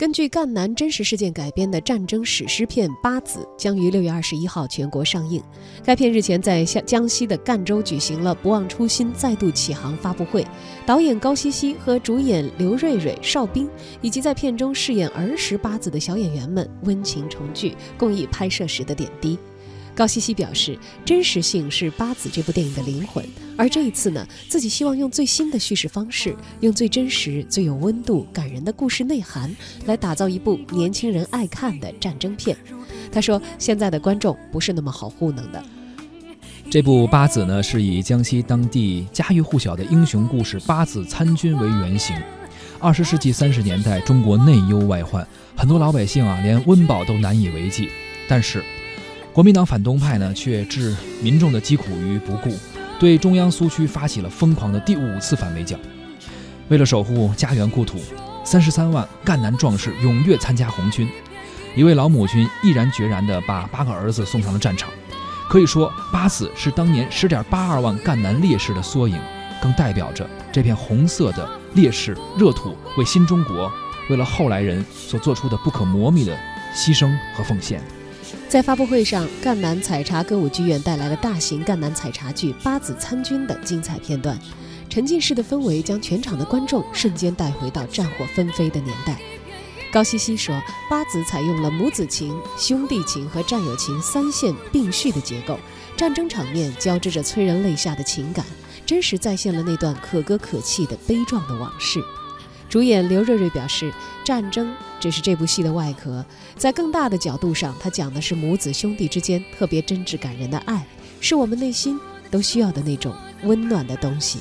根据赣南真实事件改编的战争史诗片《八子》将于六月二十一号全国上映。该片日前在江江西的赣州举行了“不忘初心，再度起航”发布会，导演高希希和主演刘瑞瑞、邵兵以及在片中饰演儿时八子的小演员们温情重聚，共议拍摄时的点滴。高希希表示，真实性是八子这部电影的灵魂，而这一次呢，自己希望用最新的叙事方式，用最真实、最有温度、感人的故事内涵，来打造一部年轻人爱看的战争片。他说，现在的观众不是那么好糊弄的。这部八子呢，是以江西当地家喻户晓的英雄故事八子参军为原型。二十世纪三十年代，中国内忧外患，很多老百姓啊，连温饱都难以为继，但是。国民党反动派呢，却置民众的疾苦于不顾，对中央苏区发起了疯狂的第五次反围剿。为了守护家园故土，三十三万赣南壮士踊跃参加红军。一位老母亲毅然决然地把八个儿子送上了战场。可以说，八子是当年十点八二万赣南烈士的缩影，更代表着这片红色的烈士热土为新中国、为了后来人所做出的不可磨灭的牺牲和奉献。在发布会上，赣南采茶歌舞剧院带来了大型赣南采茶剧《八子参军》的精彩片段，沉浸式的氛围将全场的观众瞬间带回到战火纷飞的年代。高希希说：“八子采用了母子情、兄弟情和战友情三线并蓄的结构，战争场面交织着催人泪下的情感，真实再现了那段可歌可泣的悲壮的往事。”主演刘瑞瑞表示：“战争只是这部戏的外壳，在更大的角度上，它讲的是母子兄弟之间特别真挚感人的爱，是我们内心都需要的那种温暖的东西。”